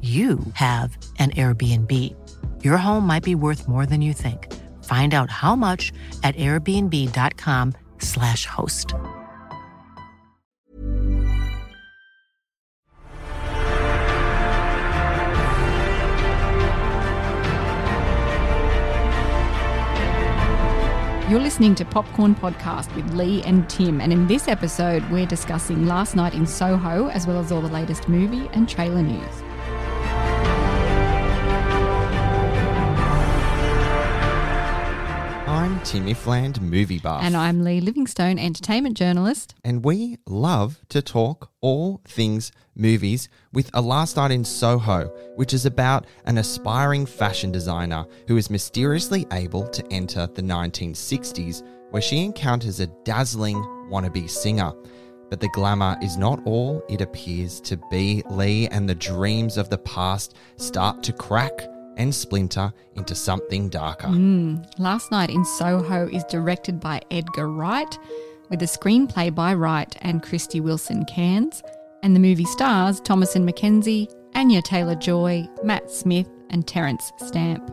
you have an Airbnb. Your home might be worth more than you think. Find out how much at airbnb.com/slash host. You're listening to Popcorn Podcast with Lee and Tim, and in this episode, we're discussing Last Night in Soho, as well as all the latest movie and trailer news. I'm Timmy Fland, movie buff. And I'm Lee Livingstone, entertainment journalist. And we love to talk all things movies with A Last Night in Soho, which is about an aspiring fashion designer who is mysteriously able to enter the 1960s, where she encounters a dazzling wannabe singer. But the glamour is not all it appears to be, Lee, and the dreams of the past start to crack and splinter into something darker. Mm. Last Night in Soho is directed by Edgar Wright, with a screenplay by Wright and Krysty Wilson Cairns, and the movie stars Thomasin McKenzie, Anya Taylor Joy, Matt Smith, and Terence Stamp.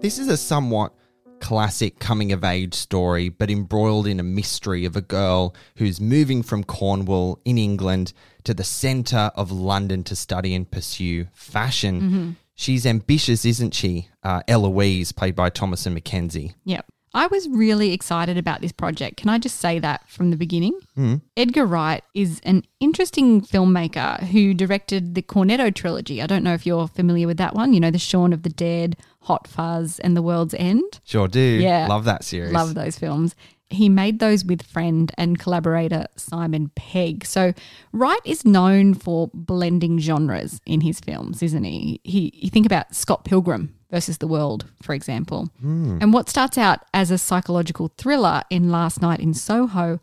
This is a somewhat classic coming of age story, but embroiled in a mystery of a girl who's moving from Cornwall in England to the centre of London to study and pursue fashion. Mm-hmm. She's ambitious, isn't she? Uh, Eloise, played by Thomasin McKenzie. Yep. I was really excited about this project. Can I just say that from the beginning? Mm. Edgar Wright is an interesting filmmaker who directed the Cornetto trilogy. I don't know if you're familiar with that one. You know, The Shaun of the Dead, Hot Fuzz, and The World's End. Sure do. Yeah. Love that series. Love those films. He made those with friend and collaborator Simon Pegg. So Wright is known for blending genres in his films, isn't he? He you think about Scott Pilgrim versus the World, for example. Mm. And what starts out as a psychological thriller in Last Night in Soho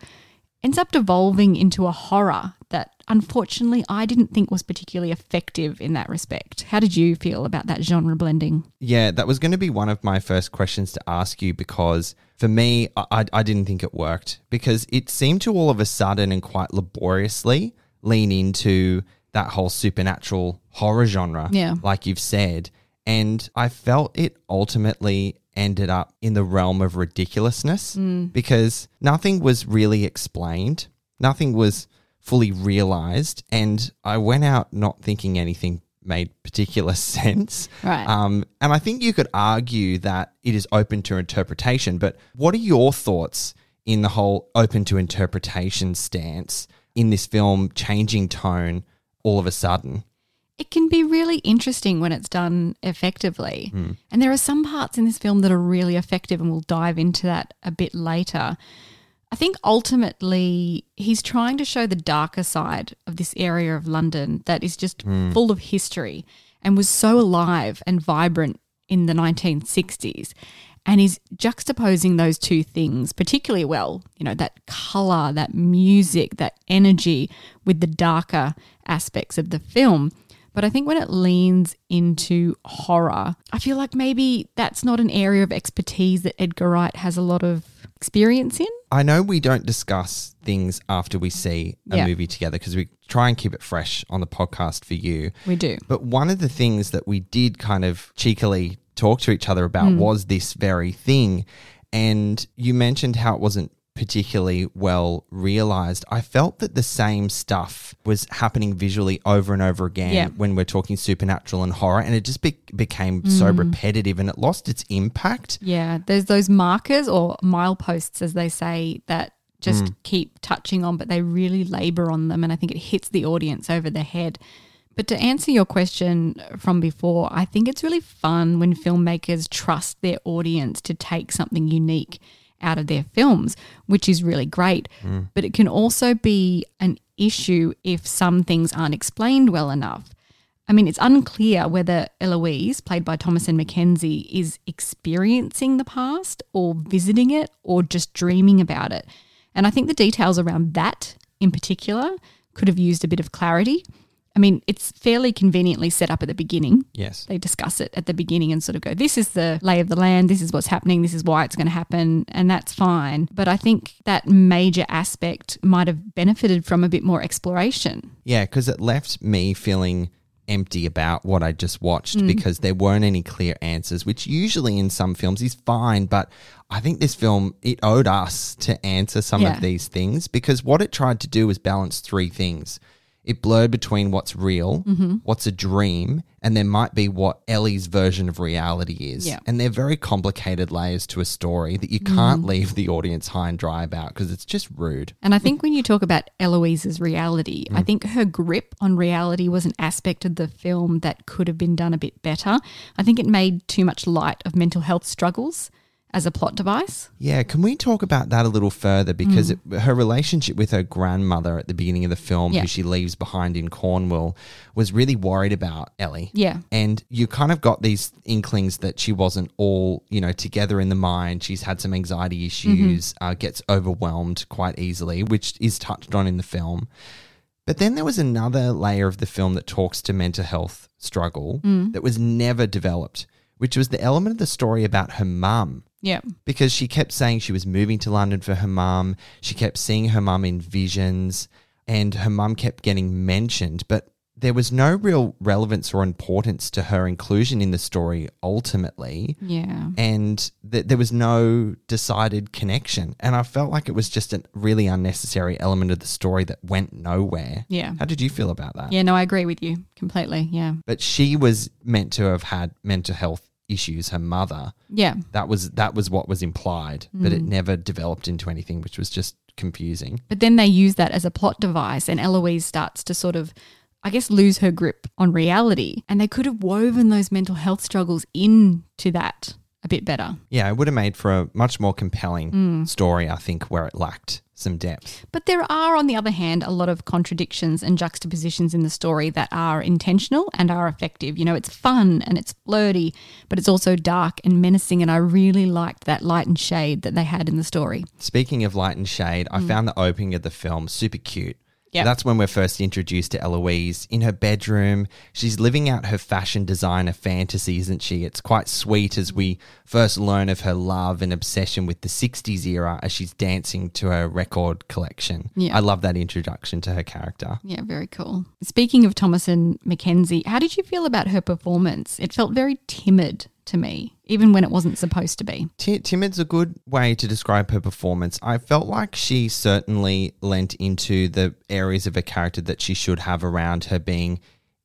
ends up devolving into a horror that unfortunately I didn't think was particularly effective in that respect. How did you feel about that genre blending? Yeah, that was going to be one of my first questions to ask you because for me, I, I didn't think it worked because it seemed to all of a sudden and quite laboriously lean into that whole supernatural horror genre, yeah. like you've said. And I felt it ultimately ended up in the realm of ridiculousness mm. because nothing was really explained, nothing was fully realized, and I went out not thinking anything made particular sense. Right. Um, and I think you could argue that it is open to interpretation, but what are your thoughts in the whole open to interpretation stance in this film changing tone all of a sudden? it can be really interesting when it's done effectively. Mm. And there are some parts in this film that are really effective, and we'll dive into that a bit later. I think ultimately he's trying to show the darker side of this area of London that is just Mm. full of history and was so alive and vibrant in the 1960s. and he's juxtaposing those two things particularly well. You know, that color, that music, that energy with the darker aspects of the film. But I think when it leans into horror, I feel like maybe that's not an area of expertise that Edgar Wright has a lot of experience in. I know we don't discuss things after we see a Yeah. movie together because we try and keep it fresh on the podcast for you. We do. But one of the things that we did kind of cheekily talk to each other about hmm. was this very thing. And you mentioned how it wasn't particularly well realized. I felt that the same stuff was happening visually over and over again Yeah. when we're talking supernatural and horror. And it just be- became so mm. repetitive and it lost its impact. Yeah, there's those markers or mileposts, as they say, that just mm. keep touching on, but they really labor on them. And I think it hits the audience over the head. But to answer your question from before, I think it's really fun when filmmakers trust their audience to take something unique out of their films, which is really great. Mm. But it can also be an issue if some things aren't explained well enough. I mean, it's unclear whether Eloise, played by Thomasin McKenzie, is experiencing the past or visiting it or just dreaming about it. And I think the details around that in particular could have used a bit of clarity. I mean, it's fairly conveniently set up at the beginning. Yes. They discuss it at the beginning and sort of go, this is the lay of the land, this is what's happening, this is why it's going to happen, and that's fine. But I think that major aspect might have benefited from a bit more exploration. Yeah, because it left me feeling empty about what I just watched Mm. because there weren't any clear answers, which usually in some films is fine. But I think this film, it owed us to answer some Yeah. of these things because what it tried to do was balance three things. It blurred between what's real, Mm-hmm. what's a dream, and there might be what Ellie's version of reality is. Yeah. And they're very complicated layers to a story that you can't Mm. leave the audience high and dry about because it's just rude. And I think when you talk about Eloise's reality, I think her grip on reality was an aspect of the film that could have been done a bit better. I think it made too much light of mental health struggles as a plot device. Yeah, can we talk about that a little further? Because mm. it, her relationship with her grandmother at the beginning of the film, Yeah. who she leaves behind in Cornwall, was really worried about Ellie. Yeah. And you kind of got these inklings that she wasn't all, you know, together in the mind. She's had some anxiety mm-hmm. issues, uh, gets overwhelmed quite easily, which is touched on in the film. But then there was another layer of the film that talks to mental health struggle mm. that was never developed, which was the element of the story about her mum Yeah. because she kept saying she was moving to London for her mum. She kept seeing her mum in visions, and her mum kept getting mentioned, but there was no real relevance or importance to her inclusion in the story ultimately. Yeah. And th- there was no decided connection. And I felt like it was just a really unnecessary element of the story that went nowhere. Yeah. How did you feel about that? Yeah, no, I agree with you completely. Yeah. But she was meant to have had mental health issues, her mother Yeah. that was that was what was implied, but Mm. it never developed into anything, which was just confusing. But then they use that as a plot device, and Eloise starts to sort of, I guess, lose her grip on reality. And they could have woven those mental health struggles into that a bit better. Yeah, it would have made for a much more compelling Mm. story, I think, where it lacked some depth. But there are, on the other hand, a lot of contradictions and juxtapositions in the story that are intentional and are effective. You know, it's fun and it's flirty, but it's also dark and menacing. And I really liked that light and shade that they had in the story. Speaking of light and shade, I mm. found the opening of the film super cute. Yep. That's when we're first introduced to Eloise in her bedroom. She's living out her fashion designer fantasy, isn't she? It's quite sweet as we first learn of her love and obsession with the 60s era as she's dancing to her record collection. Yeah. I love that introduction to her character. Yeah, very cool. Speaking of Thomasin McKenzie, how did you feel about her performance? It felt very timid to me, even when it wasn't supposed to be. Ti- timid's a good way to describe her performance. I felt like she certainly lent into the areas of her character that she should have around her being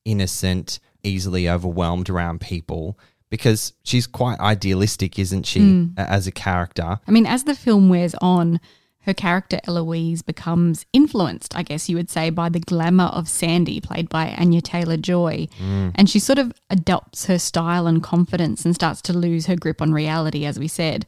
innocent, easily overwhelmed around people, because she's quite idealistic, isn't she, mm. a- as a character? I mean, as the film wears on, her character Eloise becomes influenced, I guess you would say, by the glamour of Sandy, played by Anya Taylor Joy. Mm. And she sort of adopts her style and confidence and starts to lose her grip on reality, as we said.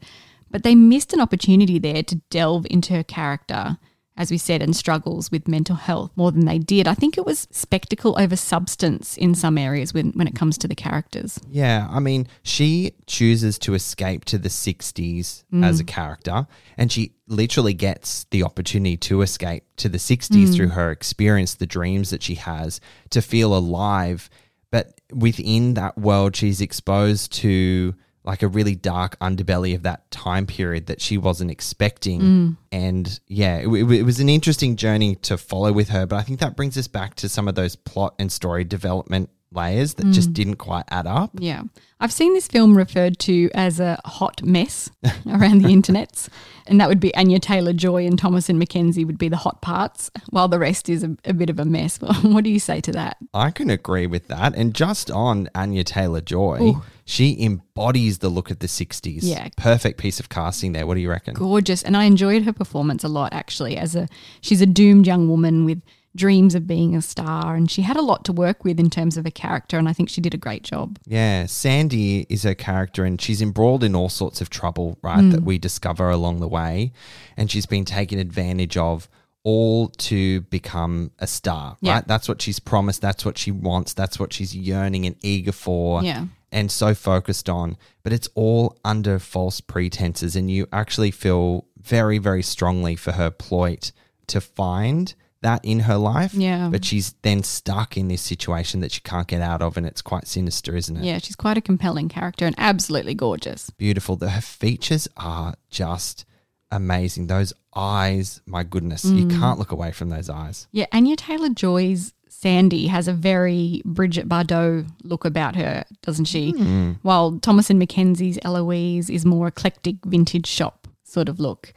But they missed an opportunity there to delve into her character as we said, and struggles with mental health more than they did. I think it was spectacle over substance in some areas when, when it comes to the characters. Yeah, I mean, she chooses to escape to the 60s mm. as a character, and she literally gets the opportunity to escape to the 60s mm. through her experience, the dreams that she has, to feel alive. But within that world, she's exposed to like a really dark underbelly of that time period that she wasn't expecting. Mm. And yeah, it, it, it was an interesting journey to follow with her. But I think that brings us back to some of those plot and story development layers that just mm. didn't quite add up. Yeah. I've seen this film referred to as a hot mess around the internets. And that would be Anya Taylor Joy and Thomasin McKenzie would be the hot parts, while the rest is a, a bit of a mess. what do you say to that? I can agree with that. And just on Anya Taylor Joy, she embodies the look of the 60s. Yeah. Perfect piece of casting there. What do you reckon? Gorgeous. And I enjoyed her performance a lot actually as a she's a doomed young woman with dreams of being a star and she had a lot to work with in terms of a character and I think she did a great job. Yeah, Sandy is her character, and she's embroiled in all sorts of trouble, right? That mm. we discover along the way, and she's been taken advantage of, all to become a star, Yeah. right? That's what she's promised. That's what she wants. That's what she's yearning and eager for. Yeah. And so focused on, but it's all under false pretenses, and you actually feel very, very strongly for her plight to find that in her life. Yeah. But she's then stuck in this situation that she can't get out of, and it's quite sinister, isn't it? Yeah, she's quite a compelling character and absolutely gorgeous. beautiful. The, her features are just amazing. Those eyes, my goodness, you mm. can't look away from those eyes. Yeah, Anya Taylor Joy's Sandy has a very Brigitte Bardot look about her, doesn't she? Hmm. While Thomasin McKenzie's Eloise is more eclectic vintage shop sort of look.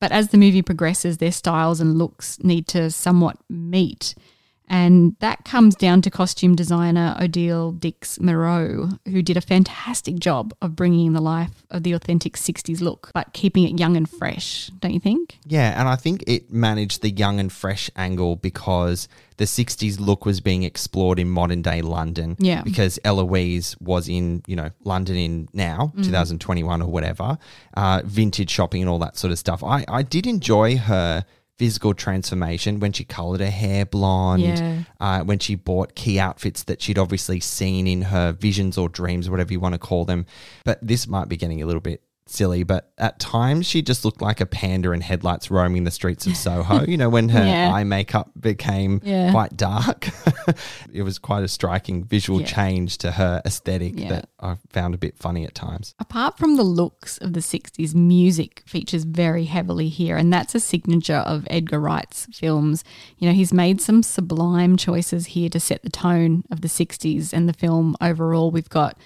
But as the movie progresses, their styles and looks need to somewhat meet. And that comes down to costume designer Odile Dicks-Mireaux, who did a fantastic job of bringing the life of the authentic 60s look, but keeping it young and fresh, don't you think? Yeah, and I think it managed the young and fresh angle because the 60s look was being explored in modern day London. Yeah. Because Eloise was in, you know, London in now, 2021 or whatever, uh, vintage shopping and all that sort of stuff. I, I did enjoy her physical transformation when she colored her hair blonde, Yeah. uh, when she bought key outfits that she'd obviously seen in her visions or dreams, whatever you want to call them. But this might be getting a little bit silly, but at times she just looked like a panda in headlights roaming the streets of Soho. you know, when her Yeah. eye makeup became Yeah. quite dark. it was quite a striking visual Yeah. change to her aesthetic that I found a bit funny at times. Apart from the looks of the 60s, music features very heavily here, and that's a signature of Edgar Wright's films. You know, he's made some sublime choices here to set the tone of the 60s and the film overall. We've got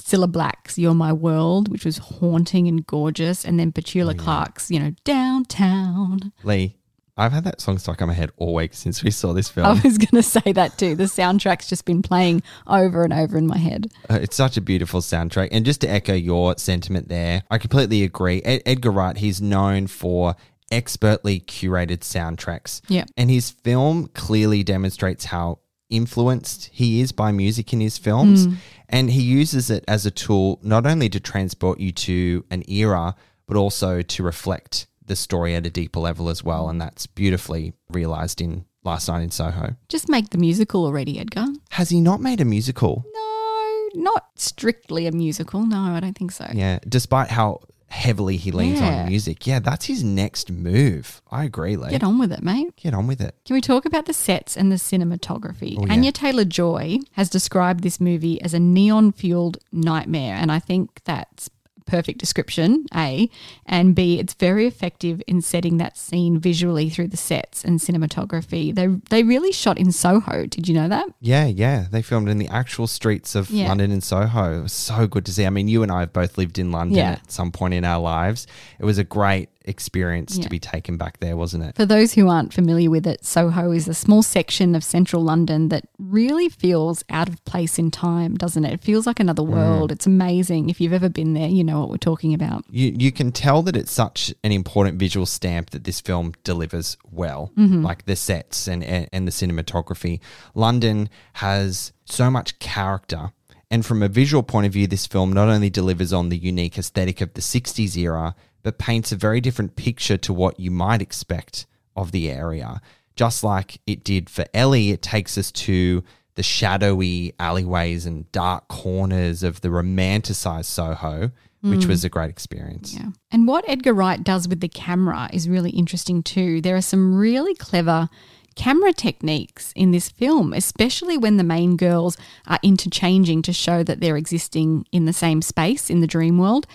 Cilla Black's You're My World, which was haunting and gorgeous, and then Petula Clark's, you know, Downtown. Lee, I've had that song stuck on my head all week since we saw this film. I was going to say that too. The soundtrack's just been playing over and over in my head. Uh, it's such a beautiful soundtrack. And just to echo your sentiment there, I completely agree. Ed- Edgar Wright, he's known for expertly curated soundtracks. Yeah. And his film clearly demonstrates how influenced he is by music in his films. And he uses it as a tool not only to transport you to an era, but also to reflect the story at a deeper level as well. And that's beautifully realized in Last Night in Soho. Just make the musical already, Edgar. Has he not made a musical? No, not strictly a musical. No, I don't think so. Yeah, despite how heavily he leans Yeah. on music. Yeah, that's his next move. I agree, Lee. Get on with it, mate. Get on with it. Can we talk about the sets and the cinematography? Oh, yeah. Anya Taylor Joy has described this movie as a neon fueled nightmare, and I think that's perfect description, A. And B, it's very effective in setting that scene visually through the sets and cinematography. They, they really shot in Soho. Did you know that? Yeah, yeah. They filmed in the actual streets of Yeah. London and Soho. It was so good to see. I mean, you and I have both lived in London Yeah. at some point in our lives. It was a great experience Yeah. to be taken back there, wasn't it? For those who aren't familiar with it, Soho is a small section of central London that really feels out of place in time, doesn't it? It feels like another mm. world. It's amazing. If you've ever been there, you know what we're talking about. You you can tell that it's such an important visual stamp that this film delivers well, mm-hmm. like the sets and, and and the cinematography. London has so much character, and from a visual point of view, this film not only delivers on the unique aesthetic of the '60s era, but paints a very different picture to what you might expect of the area. Just like it did for Ellie, it takes us to the shadowy alleyways and dark corners of the romanticized Soho, which mm. was a great experience. Yeah. And what Edgar Wright does with the camera is really interesting too. There are some really clever camera techniques in this film, especially when the main girls are interchanging to show that they're existing in the same space in the dream world.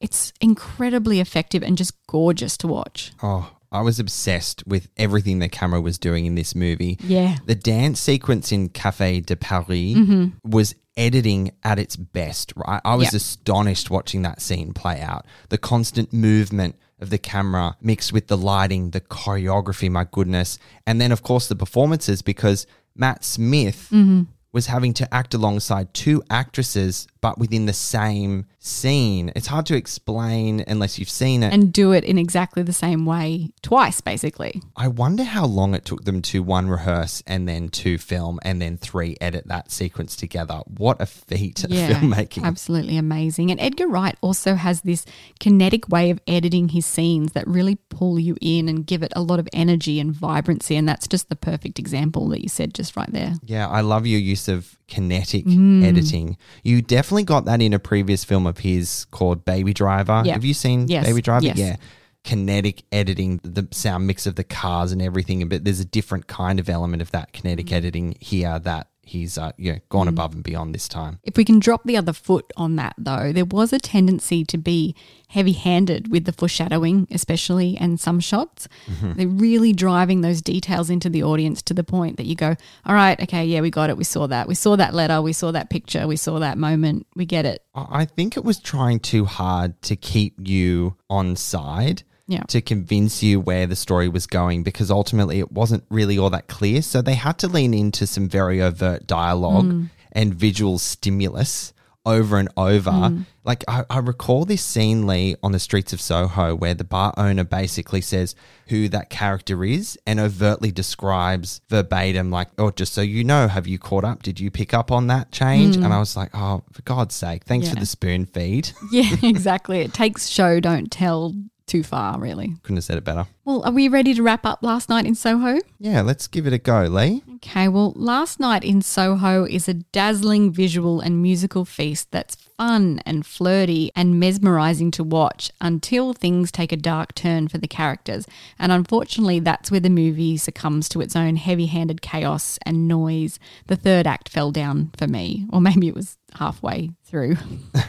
It's incredibly effective and just gorgeous to watch. Oh, I was obsessed with everything the camera was doing in this movie. Yeah. The dance sequence in Café de Paris mm-hmm. was editing at its best, right? I was Yep. astonished watching that scene play out. The constant movement of the camera mixed with the lighting, the choreography, my goodness. And then, of course, the performances because Matt Smith mm-hmm. was having to act alongside two actresses, but within the same scene. It's hard to explain unless you've seen it. And do it in exactly the same way twice, basically. I wonder how long it took them to one rehearse and then two film and then three edit that sequence together. What a feat of filmmaking. Absolutely amazing. And Edgar Wright also has this kinetic way of editing his scenes that really pull you in and give it a lot of energy and vibrancy. And that's just the perfect example that you said just right there. Yeah, I love your use of kinetic Mm. editing. You definitely got that in a previous film of his called Baby Driver. Yeah. Have you seen Yes, Baby Driver? yes. Yeah. Kinetic editing, the sound mix of the cars and everything, but there's a different kind of element of that kinetic Mm. editing here that he's uh, know, gone above and beyond this time. If we can drop the other foot on that, though, there was a tendency to be heavy handed with the foreshadowing, especially, and some shots. They're really driving those details into the audience to the point that you go, all right, okay, yeah, we got it. We saw that. We saw that letter. We saw that picture. We saw that moment. We get it. I think it was trying too hard to keep you on side. Yeah. To convince you where the story was going because ultimately it wasn't really all that clear. So they had to lean into some very overt dialogue Mm. and visual stimulus over and over. Mm. Like I, I recall this scene, Lee, on the streets of Soho where the bar owner basically says who that character is and overtly describes verbatim, like, oh, just so you know, have you caught up? Did you pick up on that change? And I was like, oh, for God's sake, thanks for Mm. The spoon feed. Yeah, exactly. It takes show, don't tell too far, really. Couldn't have said it better. Well, are we ready to wrap up last night in Soho? Yeah, let's give it a go, Lee. Okay, well, Last Night in Soho is a dazzling visual and musical feast that's fun and flirty and mesmerizing to watch until things take a dark turn for the characters. And unfortunately, that's where the movie succumbs to its own heavy handed chaos and noise. The third act fell down for me, or maybe it was halfway through.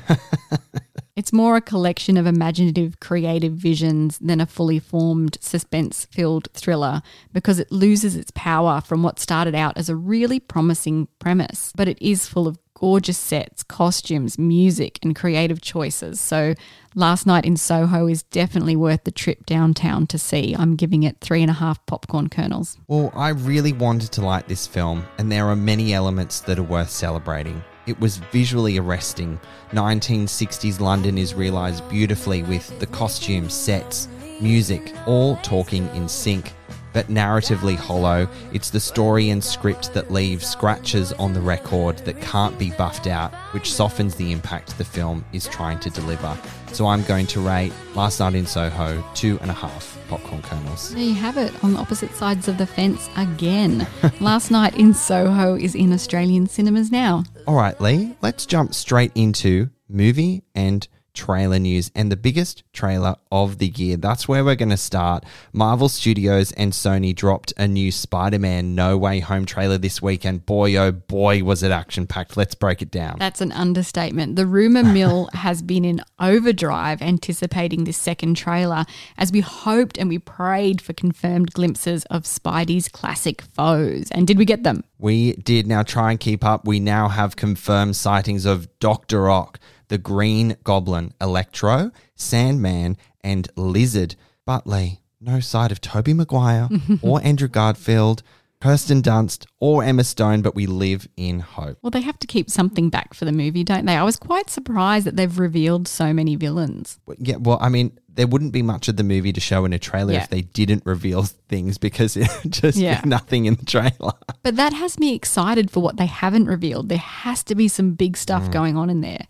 It's more a collection of imaginative, creative visions than a fully formed, suspense filled thriller because it loses its power from what started out as a really promising premise. But it is full of gorgeous sets, costumes, music, and creative choices. So, Last Night in Soho is definitely worth the trip downtown to see. I'm giving it three and a half popcorn kernels. Well, I really wanted to like this film, and there are many elements that are worth celebrating. It was visually arresting. 1960s London is realised beautifully with the costumes, sets, music, all talking in sync. But narratively hollow, it's the story and script that leave scratches on the record that can't be buffed out, which softens the impact the film is trying to deliver. So I'm going to rate Last Night in Soho two and a half popcorn kernels. There you have it, on the opposite sides of the fence again. Last Night in Soho is in Australian cinemas now. All right, Lee, let's jump straight into movie and trailer news and the biggest trailer of the year. That's where we're going to start. Marvel Studios and Sony dropped a new Spider Man No Way Home trailer this week, and boy, oh boy, was it action packed. Let's break it down. That's an understatement. The rumor mill has been in overdrive anticipating this second trailer as we hoped and we prayed for confirmed glimpses of Spidey's classic foes. And did we get them? We did now try and keep up. We now have confirmed sightings of Dr. Ock, the Green Goblin, Electro, Sandman, and Lizard. But Lee, no sight of Tobey Maguire or Andrew Garfield, Kirsten Dunst, or Emma Stone, but we live in hope. Well, they have to keep something back for the movie, don't they? I was quite surprised that they've revealed so many villains. Yeah, well, I mean, there wouldn't be much of the movie to show in a trailer Yeah. if they didn't reveal things because it just Yeah. nothing in the trailer. But that has me excited for what they haven't revealed. There has to be some big stuff mm. going on in there.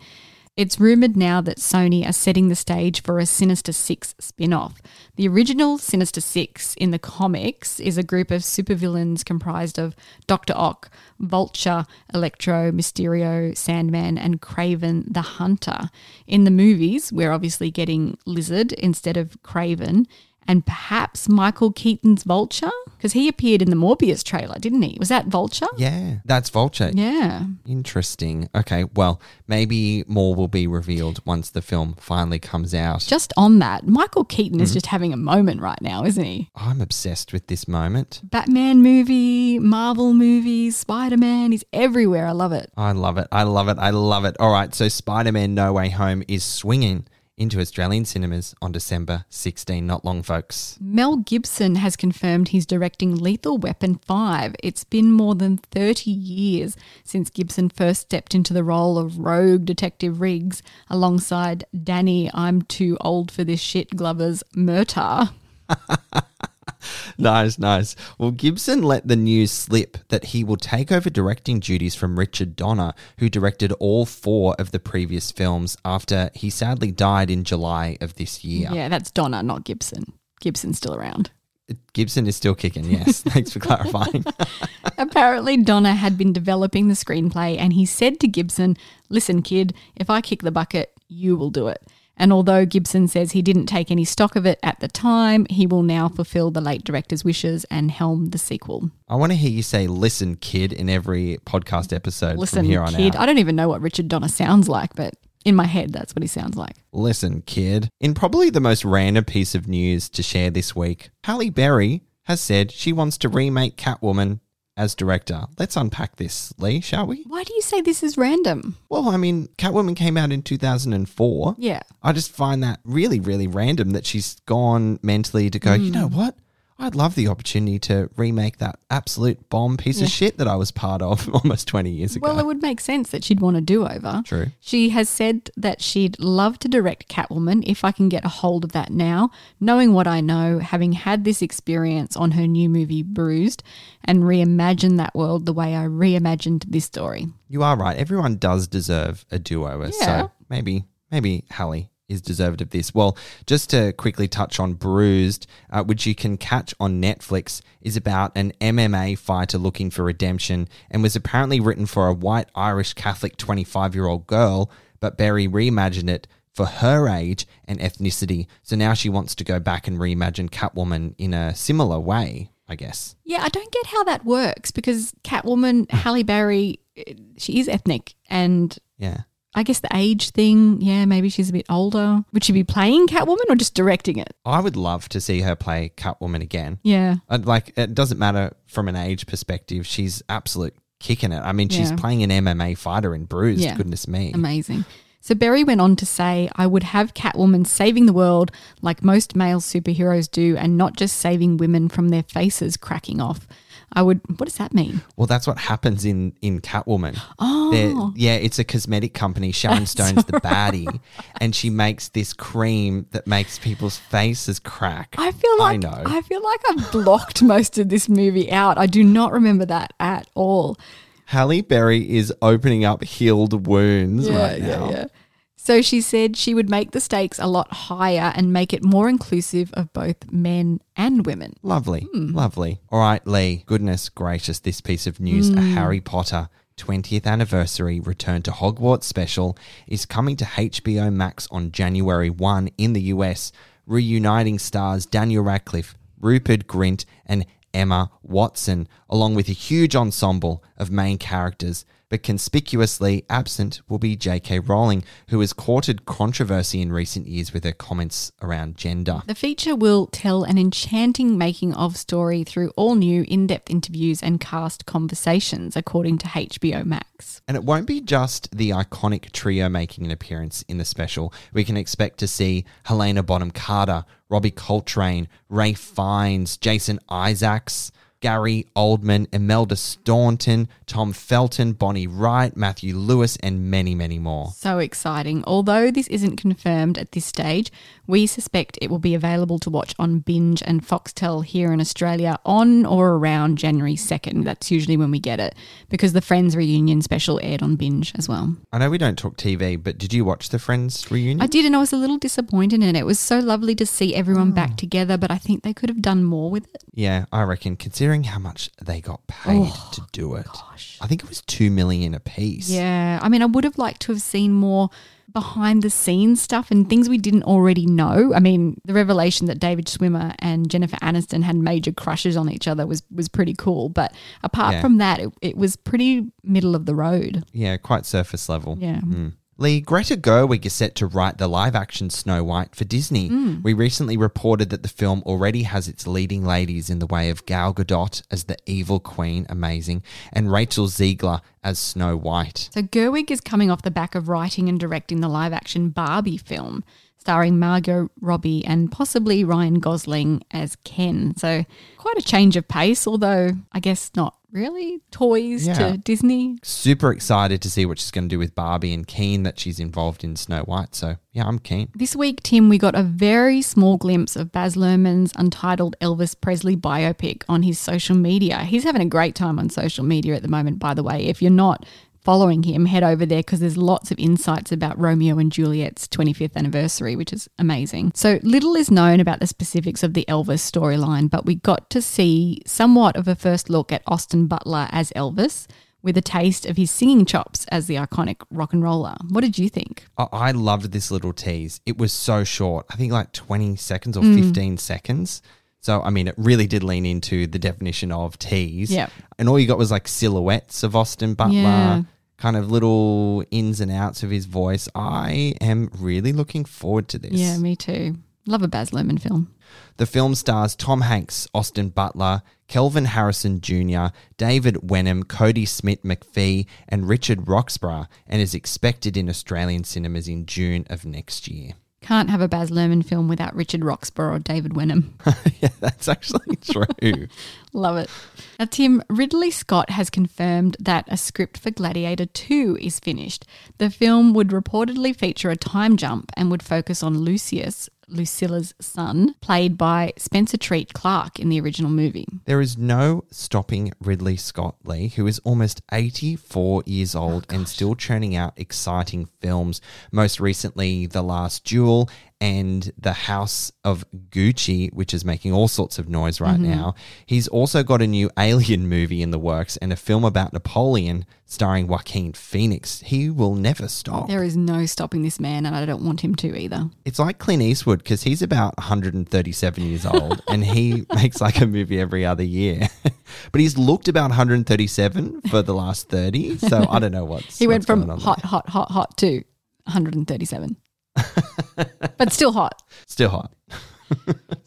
It's rumoured now that Sony are setting the stage for a Sinister Six spin off. The original Sinister Six in the comics is a group of supervillains comprised of Dr. Ock, Vulture, Electro, Mysterio, Sandman, and Kraven the Hunter. In the movies, we're obviously getting Lizard instead of Kraven and perhaps Michael Keaton's Vulture because he appeared in the Morbius trailer, didn't he? Was that Vulture? Yeah, that's Vulture. Yeah. Interesting. Okay, well, maybe more will be revealed once the film finally comes out. Just on that, Michael Keaton is mm-hmm. just having a moment right now, isn't he? I'm obsessed with this moment. Batman movie, Marvel movies, Spider Man, he's everywhere. I love it. I love it. I love it. I love it. All right, so Spider Man No Way Home is swinging into Australian cinemas on December 16. Not long, folks. Mel Gibson has confirmed he's directing Lethal Weapon 5. It's been more than 30 years since Gibson first stepped into the role of rogue Detective Riggs alongside Danny, I'm too old for this shit Glover's Murtaugh. Nice, nice. Well, Gibson let the news slip that he will take over directing duties from Richard Donner, who directed all four of the previous films after he sadly died in July of this year. Yeah, that's Donner, not Gibson. Gibson's still around. Gibson is still kicking, yes. Thanks for clarifying. Apparently, Donner had been developing the screenplay and he said to Gibson, Listen, kid, if I kick the bucket, you will do it. And although Gibson says he didn't take any stock of it at the time, he will now fulfill the late director's wishes and helm the sequel. I want to hear you say "listen, kid" in every podcast episode Listen, from here on kid, out. I don't even know what Richard Donner sounds like, but in my head, that's what he sounds like. Listen, kid. In probably the most random piece of news to share this week, Halle Berry has said she wants to remake Catwoman as director. Let's unpack this, Lee, shall we? Why do you say this is random? Well, I mean, Catwoman came out in 2004. Yeah. I just find that really, really random that she's gone mentally to go, you mm. know what? I'd love the opportunity to remake that absolute bomb piece of shit that I was part of almost 20 years ago. Well, it would make sense that she'd want to do over. True. She has said that she'd love to direct Catwoman if I can get a hold of that now, knowing what I know, having had this experience on her new movie Bruised, and reimagine that world the way I reimagined this story. You are right. Everyone does deserve a do-over. Yeah. So maybe, maybe Halle is deserved of this. Well, just to quickly touch on Bruised, uh, which you can catch on Netflix, is about an MMA fighter looking for redemption and was apparently written for a white Irish Catholic 25-year-old girl, but Berry reimagined it for her age and ethnicity. So now she wants to go back and reimagine Catwoman in a similar way, I guess. Yeah, I don't get how that works because Catwoman, Halle Berry, she is ethnic and Yeah. I guess the age thing, yeah, maybe she's a bit older. Would she be playing Catwoman or just directing it? I would love to see her play Catwoman again. Yeah. Uh, like it doesn't matter from an age perspective. She's absolute kicking it. I mean, she's Yeah. playing an MMA fighter in Bruised. Yeah. Goodness me. Amazing. So Berry went on to say, I would have Catwoman saving the world like most male superheroes do and not just saving women from their faces cracking off. I would, what does that mean? Well, that's what happens in in Catwoman. Oh. They're- yeah, it's a cosmetic company. Sharon Stone's the baddie, and she makes this cream that makes people's faces crack. I feel like I know. I feel like I've blocked most of this movie out. I do not remember that at all. Halle Berry is opening up healed wounds right now. So she said she would make the stakes a lot higher and make it more inclusive of both men and women. Lovely, Hmm. lovely. All right, Lee. Goodness gracious, this piece of news: a Hmm. Harry Potter 20th anniversary return to Hogwarts special is coming to HBO Max on January 1 in the US, reuniting stars Daniel Radcliffe, Rupert Grint, and Emma Watson, along with a huge ensemble of main characters. But conspicuously absent will be J.K. Rowling, who has courted controversy in recent years with her comments around gender. The feature will tell an enchanting making of story through all new in depth interviews and cast conversations, according to HBO Max. And it won't be just the iconic trio making an appearance in the special. We can expect to see Helena Bonham Carter, Robbie Coltrane, Ralph Fiennes, Jason Isaacs. Gary Oldman, Imelda Staunton, Tom Felton, Bonnie Wright, Matthew Lewis, and many, many more. So exciting. Although this isn't confirmed at this stage, we suspect it will be available to watch on Binge and Foxtel here in Australia on or around January 2nd. That's usually when we get it because the Friends reunion special aired on Binge as well. I know we don't talk TV, but did you watch the Friends reunion? I did, and I was a little disappointed in it. It was so lovely to see everyone oh. back together, but I think they could have done more with it. Yeah, I reckon. Considering how much they got paid Oh, to do it, Gosh. I think it was two million a piece. Yeah, I mean, I would have liked to have seen more behind the scenes stuff and things we didn't already know. I mean, the revelation that David Schwimmer and Jennifer Aniston had major crushes on each other was was pretty cool. But apart Yeah. from that, it, it was pretty middle of the road. yeah, quite surface level. Yeah. Mm. Lee, Greta Gerwig is set to write the live action Snow White for Disney. Mm. We recently reported that the film already has its leading ladies in the way of Gal Gadot as the evil queen, amazing, and Rachel Zegler as Snow White. So Gerwig is coming off the back of writing and directing the live action Barbie film, starring Margot Robbie and possibly Ryan Gosling as Ken. So quite a change of pace, although I guess not really toys Yeah. to Disney. Super excited to see what she's going to do with Barbie and keen that she's involved in Snow White. So, yeah, I'm keen. This week, Tim, we got a very small glimpse of Baz Luhrmann's untitled Elvis Presley biopic on his social media. He's having a great time on social media at the moment, by the way. If you're not following him, head over there because there's lots of insights about Romeo and Juliet's 25th anniversary, which is amazing. So little is known about the specifics of the Elvis storyline, but we got to see somewhat of a first look at Austin Butler as Elvis. With a taste of his singing chops as the iconic rock and roller. What did you think? I- I loved this little tease. It was so short. I think like 20 seconds or Mm. 15 seconds. So, I mean, it really did lean into the definition of tease. Yep. And all you got was like silhouettes of Austin Butler, Yeah. kind of little ins and outs of his voice. I am really looking forward to this. Yeah, me too. Love a Baz Luhrmann film. The film stars Tom Hanks, Austin Butler, Kelvin Harrison Jr., David Wenham, Kodi Smit-McPhee, and Richard Roxburgh, and is expected in Australian cinemas in June of next year. Can't have a Baz Luhrmann film without Richard Roxburgh or David Wenham. yeah, that's actually true. Love it. Now, Tim, Ridley Scott has confirmed that a script for Gladiator 2 is finished. The film would reportedly feature a time jump and would focus on Lucius, Lucilla's son, played by Spencer Treat Clark in the original movie. there is no stopping Ridley Scott Lee, who is almost 84 years old and oh, still churning out exciting films. Most recently, The Last Duel and The House of Gucci, which is making all sorts of noise right mm-hmm. now. He's also got a new Alien movie in the works and a film about Napoleon starring Joaquin Phoenix. He will never stop. There is no stopping this man, and I don't want him to either. It's like Clint Eastwood because he's about 137 years old and he makes like a movie every other year. but he's looked about 137 for the last 30. So I don't know what's. He went what's from on there. hot, hot, hot, hot to 137. But still hot. Still hot.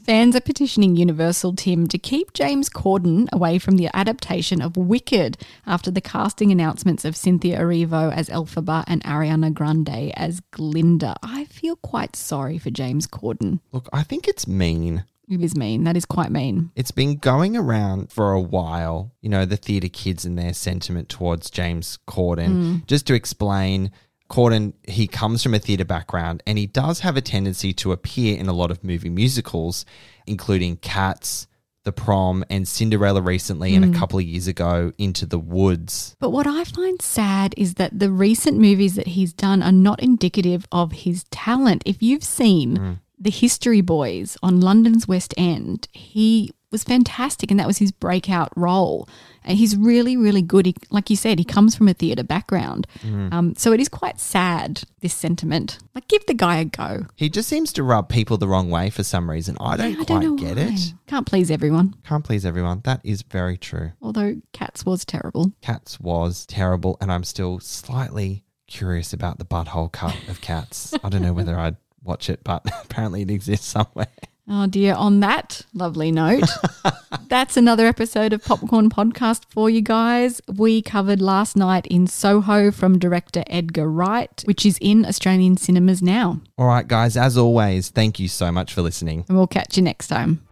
Fans are petitioning Universal Tim to keep James Corden away from the adaptation of Wicked after the casting announcements of Cynthia Erivo as Elphaba and Ariana Grande as Glinda. I feel quite sorry for James Corden. Look, I think it's mean. It is mean. That is quite mean. It's been going around for a while, you know, the theatre kids and their sentiment towards James Corden. Mm. Just to explain, Corden, he comes from a theatre background and he does have a tendency to appear in a lot of movie musicals, including Cats, The Prom, and Cinderella recently, and a hmm. couple of years ago, Into the Woods. But what I find sad is that the recent movies that he's done are not indicative of his talent. If you've seen hmm. The History Boys on London's West End, he was fantastic and that was his breakout role. And he's really, really good. He, like you said, he comes from a theatre background. Um, so it is quite sad, this sentiment. Like, give the guy a go. He just seems to rub people the wrong way for some reason. I don't I quite don't get why. it. Can't please everyone. Can't please everyone. That is very true. Although Cats was terrible. Cats was terrible, and I'm still slightly curious about the butthole cut of Cats. I don't know whether I'd watch it, but apparently it exists somewhere. Oh dear, on that lovely note, that's another episode of Popcorn Podcast for you guys. We covered last night in Soho from director Edgar Wright, which is in Australian cinemas now. All right, guys, as always, thank you so much for listening. And we'll catch you next time.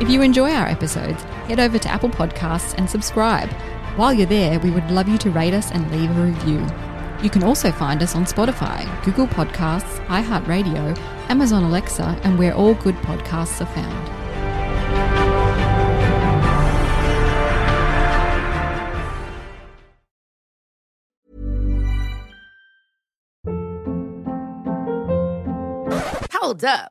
If you enjoy our episodes, head over to Apple Podcasts and subscribe. While you're there, we would love you to rate us and leave a review. You can also find us on Spotify, Google Podcasts, iHeartRadio, Amazon Alexa, and where all good podcasts are found. Hold up.